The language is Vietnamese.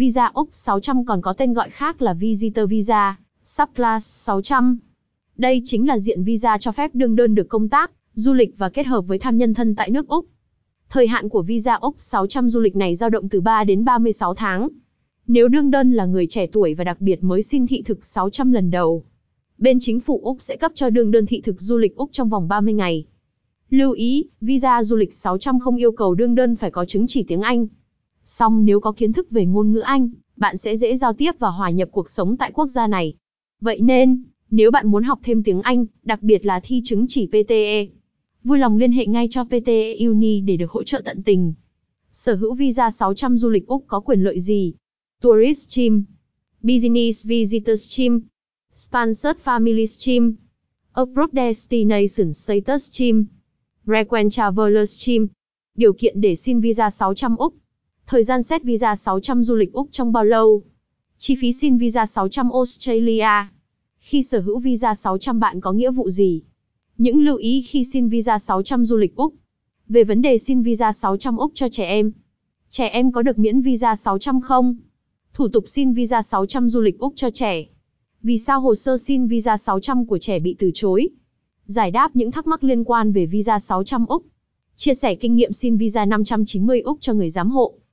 Visa Úc 600 còn có tên gọi khác là Visitor Visa, Subclass 600. Đây chính là diện visa cho phép đương đơn được công tác, du lịch và kết hợp với tham nhân thân tại nước Úc. Thời hạn của visa Úc 600 du lịch này dao động từ 3 đến 36 tháng. Nếu đương đơn là người trẻ tuổi và đặc biệt mới xin thị thực 600 lần đầu, bên chính phủ Úc sẽ cấp cho đương đơn thị thực du lịch Úc trong vòng 30 ngày. Lưu ý, visa du lịch 600 không yêu cầu đương đơn phải có chứng chỉ tiếng Anh. Song nếu có kiến thức về ngôn ngữ Anh, bạn sẽ dễ giao tiếp và hòa nhập cuộc sống tại quốc gia này. Vậy nên, nếu bạn muốn học thêm tiếng Anh, đặc biệt là thi chứng chỉ PTE, vui lòng liên hệ ngay cho PTE Uni để được hỗ trợ tận tình. Sở hữu visa 600 du lịch Úc có quyền lợi gì? Tourist Team Business Visitor Team Sponsored Family Team Approved Destination Status Team Frequent Traveler Team Điều kiện để xin visa 600 Úc. Thời gian xét visa 600 du lịch Úc trong bao lâu? Chi phí xin visa 600 Australia. Khi sở hữu visa 600 bạn có nghĩa vụ gì? Những lưu ý khi xin visa 600 du lịch Úc. Về vấn đề xin visa 600 Úc cho trẻ em. Trẻ em có được miễn visa 600 không? Thủ tục xin visa 600 du lịch Úc cho trẻ. Vì sao hồ sơ xin visa 600 của trẻ bị từ chối? Giải đáp những thắc mắc liên quan về visa 600 Úc. Chia sẻ kinh nghiệm xin visa 590 Úc cho người giám hộ.